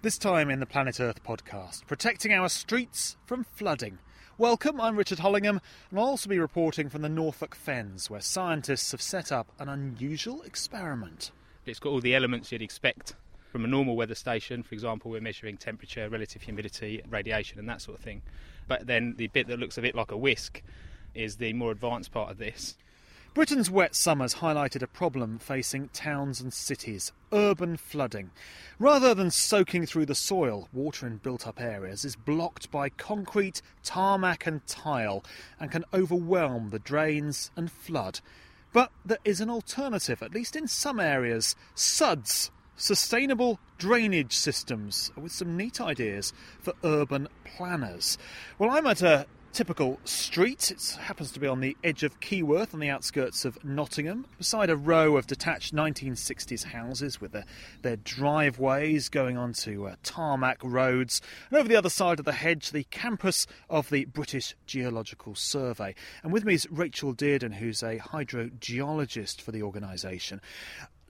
This time in the Planet Earth podcast, protecting our streets from flooding. Welcome, I'm Richard Hollingham, and I'll also be reporting from the Norfolk Fens, where scientists have set up an unusual experiment. It's got all the elements you'd expect from a normal weather station. For example, we're measuring temperature, relative humidity, radiation, and that sort of thing. But then the bit that looks a bit like a whisk is the more advanced part of this. Britain's wet summers highlighted a problem facing towns and cities urban flooding. Rather than soaking through the soil, water in built up areas is blocked by concrete, tarmac, and tile and can overwhelm the drains and flood. But there is an alternative, at least in some areas SUDS. Sustainable drainage systems, with some neat ideas for urban planners. Well, I'm at a typical street. It happens to be on the edge of Keyworth on the outskirts of Nottingham, beside a row of detached 1960s houses with their, their driveways going onto uh, tarmac roads. And over the other side of the hedge, the campus of the British Geological Survey. And with me is Rachel Dearden, who's a hydrogeologist for the organisation.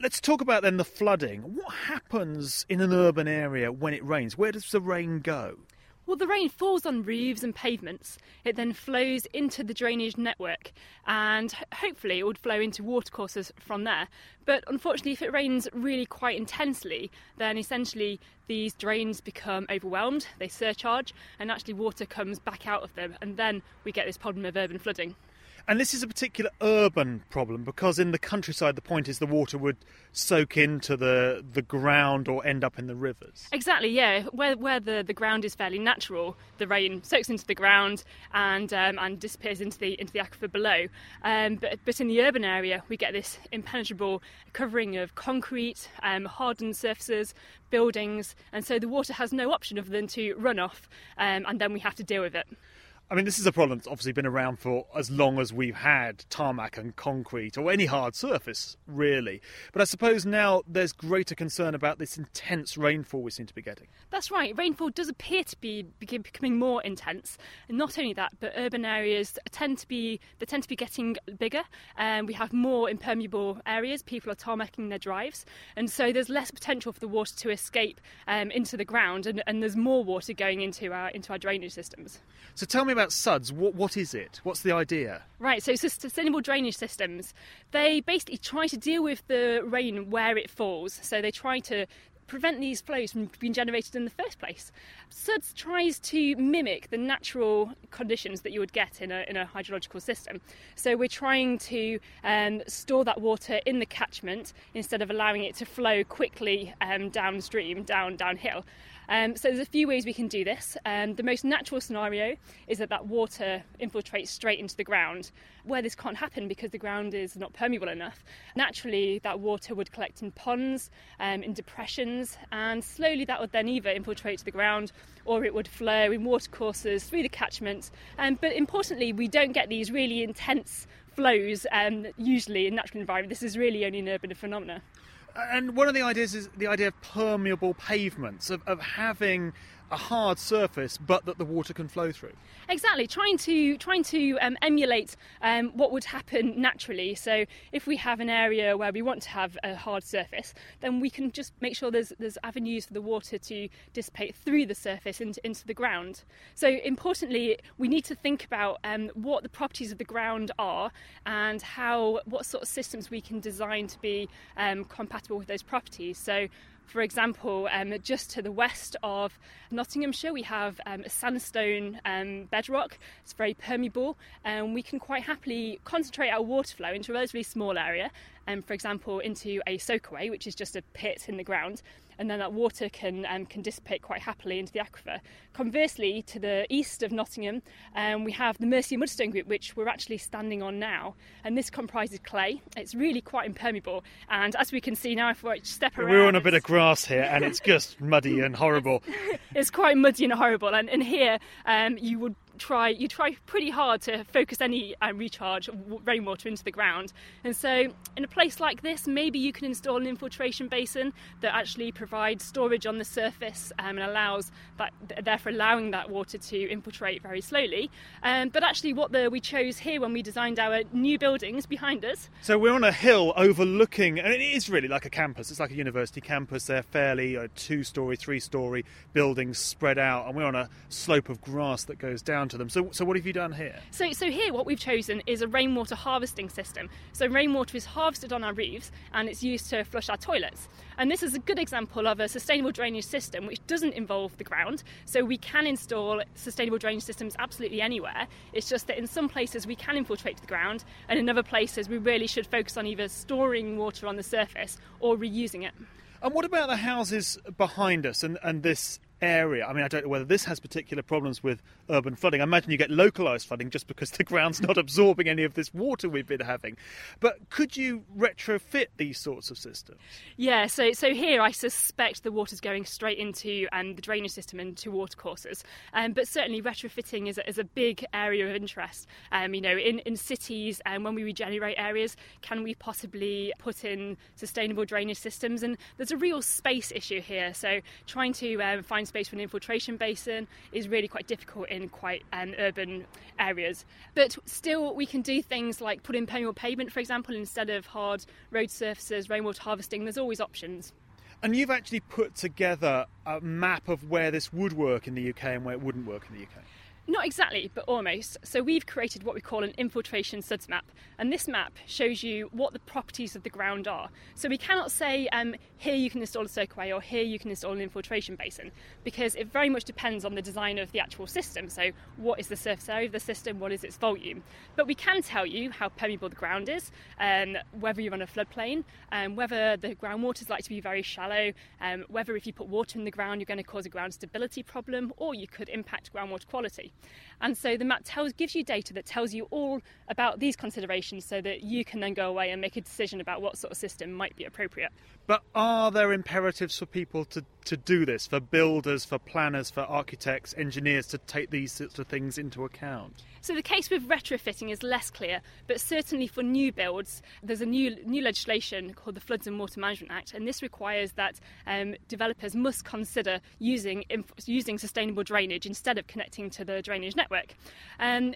Let's talk about then the flooding. What happens in an urban area when it rains? Where does the rain go? Well, the rain falls on roofs and pavements. It then flows into the drainage network and hopefully it would flow into watercourses from there. But unfortunately, if it rains really quite intensely, then essentially these drains become overwhelmed, they surcharge, and actually water comes back out of them, and then we get this problem of urban flooding. And this is a particular urban problem because in the countryside, the point is the water would soak into the, the ground or end up in the rivers. Exactly, yeah. Where, where the, the ground is fairly natural, the rain soaks into the ground and, um, and disappears into the, into the aquifer below. Um, but, but in the urban area, we get this impenetrable covering of concrete, um, hardened surfaces, buildings, and so the water has no option other than to run off, um, and then we have to deal with it. I mean, this is a problem that's obviously been around for as long as we've had tarmac and concrete or any hard surface, really. But I suppose now there's greater concern about this intense rainfall we seem to be getting. That's right. Rainfall does appear to be becoming more intense. And not only that, but urban areas tend to be they tend to be getting bigger, and we have more impermeable areas. People are tarmacking their drives, and so there's less potential for the water to escape um, into the ground, and, and there's more water going into our into our drainage systems. So tell me about SUDS. What, what is it? What's the idea? Right, so sustainable drainage systems, they basically try to deal with the rain where it falls. So they try to prevent these flows from being generated in the first place. SUDS tries to mimic the natural conditions that you would get in a, in a hydrological system. So we're trying to um, store that water in the catchment instead of allowing it to flow quickly um, downstream, down downhill. Um, so there's a few ways we can do this. Um, the most natural scenario is that that water infiltrates straight into the ground. Where this can't happen because the ground is not permeable enough, naturally that water would collect in ponds, um, in depressions, and slowly that would then either infiltrate to the ground or it would flow in watercourses through the catchment. Um, but importantly, we don't get these really intense flows um, usually in natural environment. This is really only an urban phenomenon. And one of the ideas is the idea of permeable pavements, of, of having a hard surface, but that the water can flow through. Exactly, trying to trying to um, emulate um, what would happen naturally. So if we have an area where we want to have a hard surface, then we can just make sure there's there's avenues for the water to dissipate through the surface into into the ground. So importantly, we need to think about um, what the properties of the ground are and how what sort of systems we can design to be um, compatible with those properties. So for example, um, just to the west of Nottinghamshire, we have um, a sandstone um, bedrock. It's very permeable, and we can quite happily concentrate our water flow into a relatively small area, um, for example, into a soakaway, which is just a pit in the ground and then that water can um, can dissipate quite happily into the aquifer. Conversely, to the east of Nottingham, um, we have the Mercia Mudstone Group, which we're actually standing on now, and this comprises clay. It's really quite impermeable, and as we can see now, if we step around, we're on a bit of grass here, and it's just muddy and horrible. it's quite muddy and horrible, and, and here um, you would try you try pretty hard to focus any um, recharge rainwater into the ground. And so, in a place like this, maybe you can install an infiltration basin that actually provides storage on the surface um, and allows that, therefore allowing that water to infiltrate very slowly. Um, but actually, what the, we chose here when we designed our new buildings behind us. So we're on a hill overlooking, and it is really like a campus. It's like a university campus. They're fairly uh, two-story, three-story buildings spread out, and we're on a slope of grass that goes down to them. So, so what have you done here? So, so here, what we've chosen is a rainwater harvesting system. So rainwater is harvested on our roofs, and it's used to flush our toilets. And this is a good example of a sustainable drainage system which doesn't involve the ground. So we can install sustainable drainage systems absolutely anywhere. It's just that in some places we can infiltrate the ground, and in other places we really should focus on either storing water on the surface or reusing it. And what about the houses behind us and, and this area. I mean, I don't know whether this has particular problems with urban flooding. I imagine you get localised flooding just because the ground's not absorbing any of this water we've been having. But could you retrofit these sorts of systems? Yeah, so so here I suspect the water's going straight into um, the drainage system and to watercourses. Um, but certainly retrofitting is a, is a big area of interest. Um, you know, in, in cities and um, when we regenerate areas, can we possibly put in sustainable drainage systems? And there's a real space issue here. So trying to um, find space for an infiltration basin is really quite difficult in quite um, urban areas. But still, we can do things like put in permeable pavement, for example, instead of hard road surfaces, rainwater harvesting. There's always options. And you've actually put together a map of where this would work in the UK and where it wouldn't work in the UK. Not exactly, but almost. So we've created what we call an infiltration suds map, and this map shows you what the properties of the ground are. So we cannot say um, here you can install a soakaway or here you can install an infiltration basin, because it very much depends on the design of the actual system. So what is the surface area of the system? What is its volume? But we can tell you how permeable the ground is, um, whether you're on a floodplain, um, whether the groundwater is likely to be very shallow, um, whether if you put water in the ground you're going to cause a ground stability problem, or you could impact groundwater quality. And so the map tells, gives you data that tells you all about these considerations so that you can then go away and make a decision about what sort of system might be appropriate. But are there imperatives for people to, to do this, for builders, for planners, for architects, engineers to take these sorts of things into account? So the case with retrofitting is less clear, but certainly for new builds, there's a new new legislation called the Floods and Water Management Act, and this requires that um, developers must consider using using sustainable drainage instead of connecting to the drainage network. Um,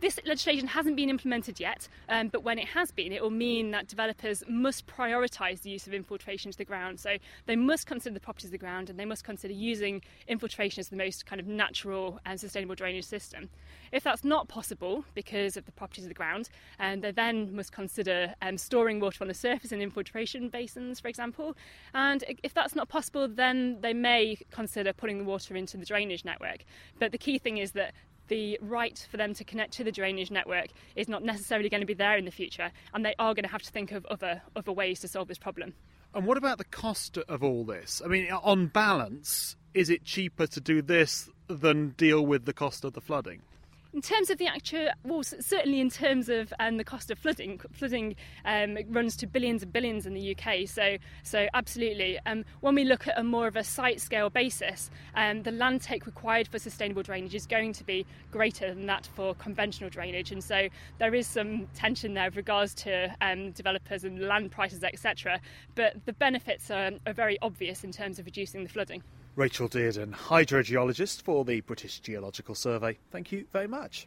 this legislation hasn't been implemented yet, um, but when it has been, it will mean that developers must prioritise the use of infiltration to the ground. So they must consider the properties of the ground, and they must consider using infiltration as the most kind of natural and sustainable drainage system. If that's not possible because of the properties of the ground, um, they then must consider um, storing water on the surface in infiltration basins, for example. And if that's not possible, then they may consider putting the water into the drainage network. But the key thing is that the right for them to connect to the drainage network is not necessarily going to be there in the future, and they are going to have to think of other, other ways to solve this problem. And what about the cost of all this? I mean, on balance, is it cheaper to do this than deal with the cost of the flooding? In terms of the actual, well, certainly in terms of um, the cost of flooding, flooding um, runs to billions and billions in the UK. So, so absolutely. Um, when we look at a more of a site scale basis, um, the land take required for sustainable drainage is going to be greater than that for conventional drainage, and so there is some tension there with regards to um, developers and land prices, etc. But the benefits are, are very obvious in terms of reducing the flooding. Rachel Dearden, hydrogeologist for the British Geological Survey. Thank you very much.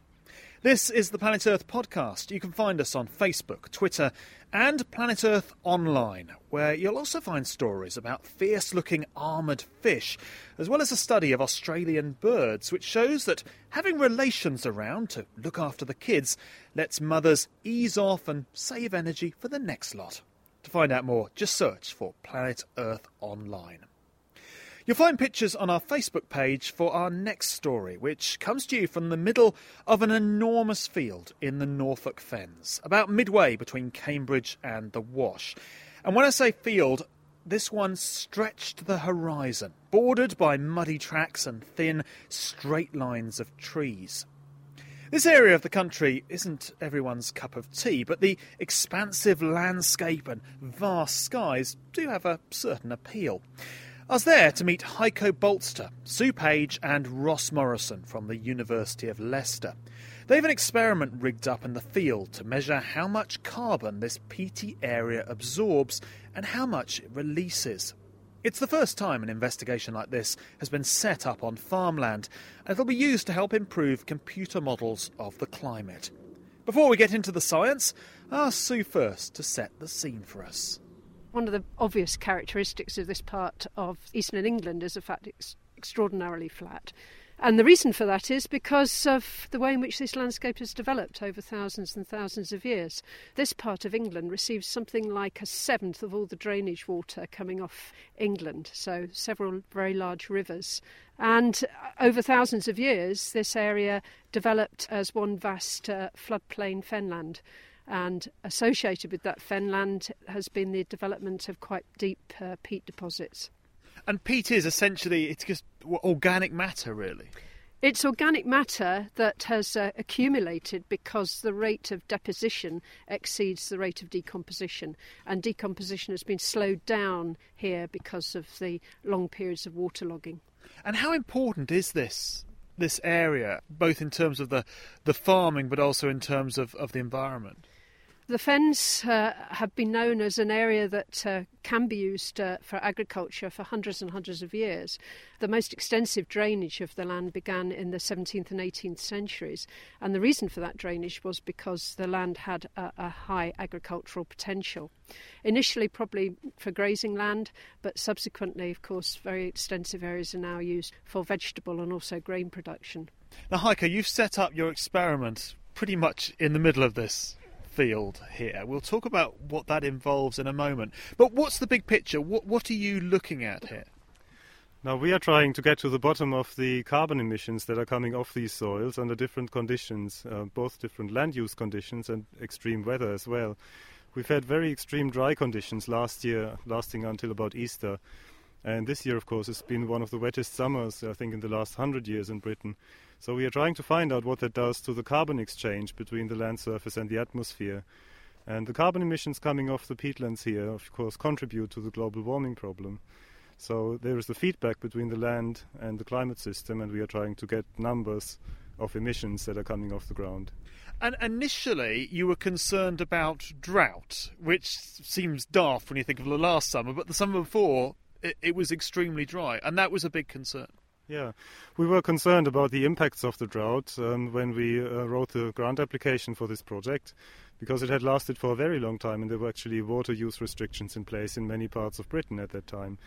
This is the Planet Earth podcast. You can find us on Facebook, Twitter, and Planet Earth Online, where you'll also find stories about fierce looking armoured fish, as well as a study of Australian birds, which shows that having relations around to look after the kids lets mothers ease off and save energy for the next lot. To find out more, just search for Planet Earth Online. You'll find pictures on our Facebook page for our next story, which comes to you from the middle of an enormous field in the Norfolk Fens, about midway between Cambridge and the Wash. And when I say field, this one stretched the horizon, bordered by muddy tracks and thin, straight lines of trees. This area of the country isn't everyone's cup of tea, but the expansive landscape and vast skies do have a certain appeal. I was there to meet Heiko Balzter, Sue Page, and Ross Morrison from the University of Leicester. They have an experiment rigged up in the field to measure how much carbon this peaty area absorbs and how much it releases. It's the first time an investigation like this has been set up on farmland, and it'll be used to help improve computer models of the climate. Before we get into the science, ask Sue first to set the scene for us. One of the obvious characteristics of this part of eastern England is the fact it's extraordinarily flat. And the reason for that is because of the way in which this landscape has developed over thousands and thousands of years. This part of England receives something like a seventh of all the drainage water coming off England, so several very large rivers. And over thousands of years, this area developed as one vast uh, floodplain fenland. And associated with that fenland has been the development of quite deep uh, peat deposits. And peat is essentially it's just organic matter, really. It's organic matter that has uh, accumulated because the rate of deposition exceeds the rate of decomposition, and decomposition has been slowed down here because of the long periods of waterlogging. And how important is this this area, both in terms of the, the farming, but also in terms of, of the environment? The fens uh, have been known as an area that uh, can be used uh, for agriculture for hundreds and hundreds of years. The most extensive drainage of the land began in the 17th and 18th centuries, and the reason for that drainage was because the land had a, a high agricultural potential. Initially, probably for grazing land, but subsequently, of course, very extensive areas are now used for vegetable and also grain production. Now, Heiko, you've set up your experiment pretty much in the middle of this field here. We'll talk about what that involves in a moment. But what's the big picture? What, what are you looking at here? Now, we are trying to get to the bottom of the carbon emissions that are coming off these soils under different conditions, uh, both different land use conditions and extreme weather as well. We've had very extreme dry conditions last year, lasting until about Easter. And this year, of course, has been one of the wettest summers, I think, in the last hundred years in Britain. So we are trying to find out what that does to the carbon exchange between the land surface and the atmosphere. And the carbon emissions coming off the peatlands here, of course, contribute to the global warming problem. So there is the feedback between the land and the climate system, and we are trying to get numbers of emissions that are coming off the ground. And initially, you were concerned about drought, which seems daft when you think of the last summer, but the summer before, it, it was extremely dry, and that was a big concern. Yeah, we were concerned about the impacts of the drought um, when we uh, wrote the grant application for this project because it had lasted for a very long time and there were actually water use restrictions in place in many parts of Britain at that time.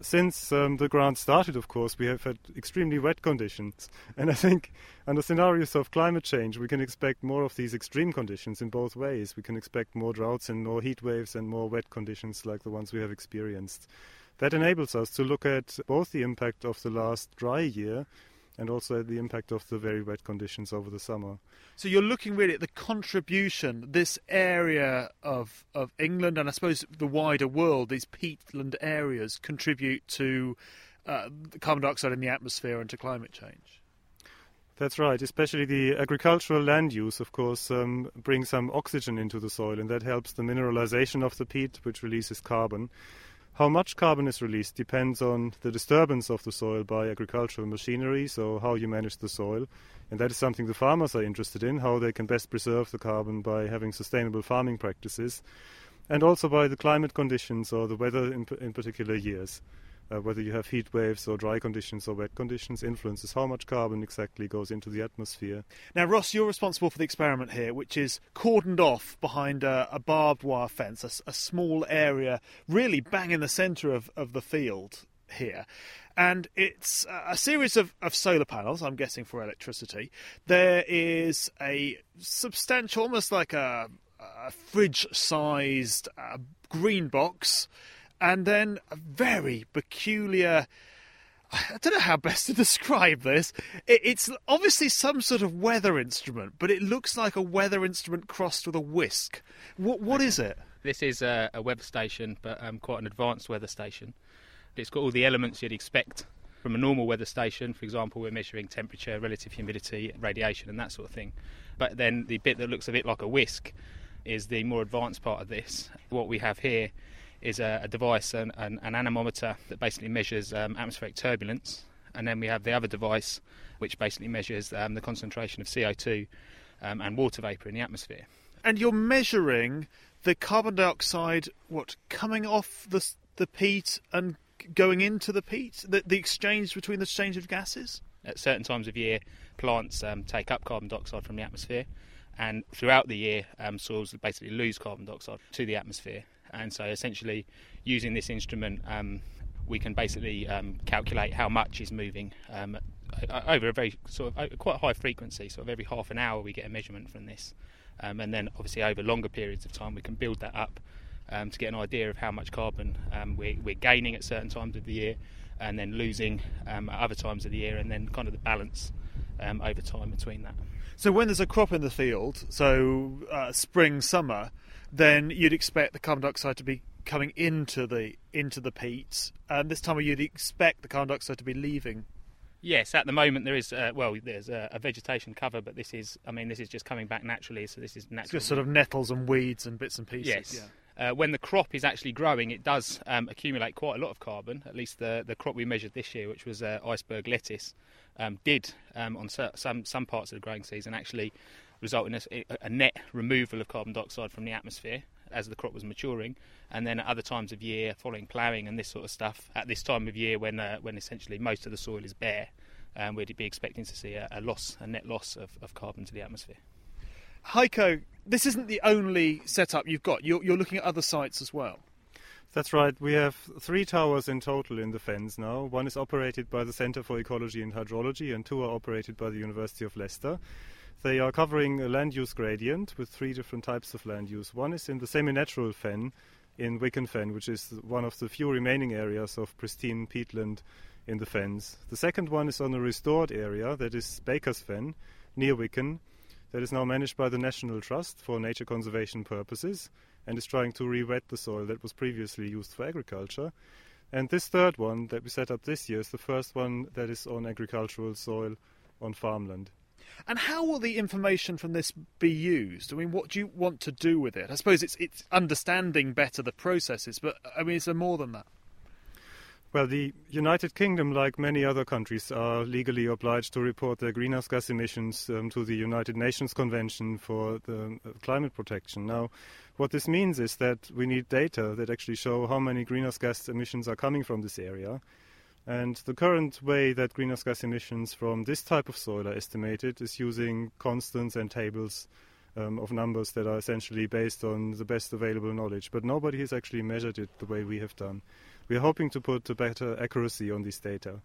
Since um, the grant started, of course, we have had extremely wet conditions. And I think under scenarios of climate change, we can expect more of these extreme conditions in both ways. We can expect more droughts and more heat waves and more wet conditions like the ones we have experienced. That enables us to look at both the impact of the last dry year and also the impact of the very wet conditions over the summer. So you're looking really at the contribution this area of of England and I suppose the wider world, these peatland areas, contribute to uh, carbon dioxide in the atmosphere and to climate change. That's right. Especially the agricultural land use, of course, um, brings some oxygen into the soil, and that helps the mineralization of the peat, which releases carbon. How much carbon is released depends on the disturbance of the soil by agricultural machinery, so how you manage the soil. And that is something the farmers are interested in, how they can best preserve the carbon by having sustainable farming practices, and also by the climate conditions or the weather in, in particular years uh, whether you have heat waves or dry conditions or wet conditions influences how much carbon exactly goes into the atmosphere. Now, Ross, you're responsible for the experiment here, which is cordoned off behind a, a barbed wire fence, a, a, small area really bang in the centre of, of the field here. And it's a series of, of solar panels, I'm guessing for electricity. There is a substantial, almost like a, a fridge sized uh, green box and then a very peculiar. I don't know how best to describe this. It's obviously some sort of weather instrument, but it looks like a weather instrument crossed with a whisk. What what is it? This is a, a weather station, but um, quite an advanced weather station. It's got all the elements you'd expect from a normal weather station. For example, we're measuring temperature, relative humidity, radiation, and that sort of thing. But then the bit that looks a bit like a whisk is the more advanced part of this. What we have here is a, a device, an, an, an, anemometer that basically measures um, atmospheric turbulence, and then we have the other device, which basically measures um, the concentration of CO2 um, and water vapour in the atmosphere. And you're measuring the carbon dioxide, what coming off the the peat and going into the peat, the, the exchange between the exchange of gases. At certain times of year, plants um, take up carbon dioxide from the atmosphere, and throughout the year, um, soils basically lose carbon dioxide to the atmosphere. And so, essentially, using this instrument, um, we can basically um, calculate how much is moving um, over a very sort of quite high frequency. Sort of every half an hour, we get a measurement from this, um, and then obviously over longer periods of time, we can build that up um, to get an idea of how much carbon um, we're, we're, gaining at certain times of the year, and then losing at other times of the year, and then kind of the balance over time between that. So when there's a crop in the field, so uh, spring, summer, then you'd expect the carbon dioxide to be coming into the into the peats, and this time you'd expect the carbon dioxide to be leaving Yes, at the moment there is uh, well, there's a, a, vegetation cover, but this is, I mean, this is just coming back naturally. So this is natural. It's just sort of nettles and weeds and bits and pieces. Yes. Yeah. Uh, when the crop is actually growing, it does um, accumulate quite a lot of carbon. At least the the crop we measured this year, which was uh, iceberg lettuce, um, did um, on some some parts of the growing season actually result in a, a net removal of carbon dioxide from the atmosphere as the crop was maturing, and then at other times of year, following ploughing and this sort of stuff, at this time of year when uh, when essentially most of the soil is bare, um, we'd be expecting to see a, a loss, a net loss of, of carbon to the atmosphere. Heiko, this isn't the only setup you've got. You're, you're looking at other sites as well. That's right. We have three towers in total in the fens now. One is operated by the Centre for Ecology and Hydrology, and two are operated by the University of Leicester. They are covering a land use gradient with three different types of land use. One is in the semi natural fen in Wicken Fen, which is one of the few remaining areas of pristine peatland in the fens. The second one is on a restored area, that is Baker's Fen, near Wicken, that is now managed by the National Trust for nature conservation purposes and is trying to re-wet the soil that was previously used for agriculture. And this third one that we set up this year is the first one that is on agricultural soil on farmland. And how will the information from this be used? I mean, what do you want to do with it? I suppose it's it's understanding better the processes, but I mean, is there more than that? Well, the United Kingdom, like many other countries, are legally obliged to report their greenhouse gas emissions um, to the United Nations Convention for the uh, Climate Protection. Now, what this means is that we need data that actually show how many greenhouse gas emissions are coming from this area and the current way that greenhouse gas emissions from this type of soil are estimated is using constants and tables um, of numbers that are essentially based on the best available knowledge. But nobody has actually measured it the way we have done. We are hoping to put a better accuracy on this data.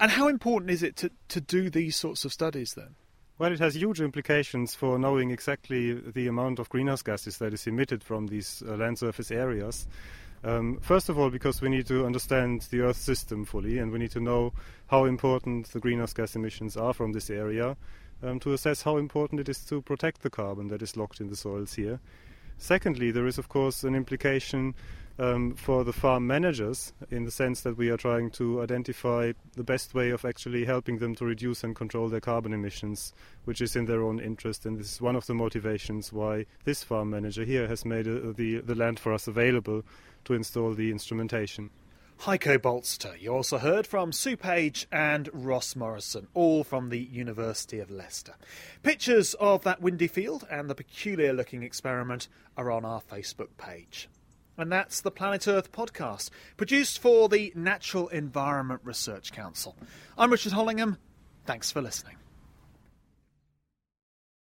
And how important is it to, to do these sorts of studies then? Well, it has huge implications for knowing exactly the amount of greenhouse gases that is emitted from these uh, land surface areas. Um, first of all, because we need to understand the Earth system fully, and we need to know how important the greenhouse gas emissions are from this area um, to assess how important it is to protect the carbon that is locked in the soils here. Secondly, there is, of course, an implication um, for the farm managers in the sense that we are trying to identify the best way of actually helping them to reduce and control their carbon emissions, which is in their own interest. And this is one of the motivations why this farm manager here has made uh, the, the land for us available to install the instrumentation. Heiko Balzter. You also heard from Sue Page and Ross Morrison, all from the University of Leicester. Pictures of that windy field and the peculiar looking experiment are on our Facebook page. And that's the Planet Earth podcast, produced for the Natural Environment Research Council. I'm Richard Hollingham. Thanks for listening.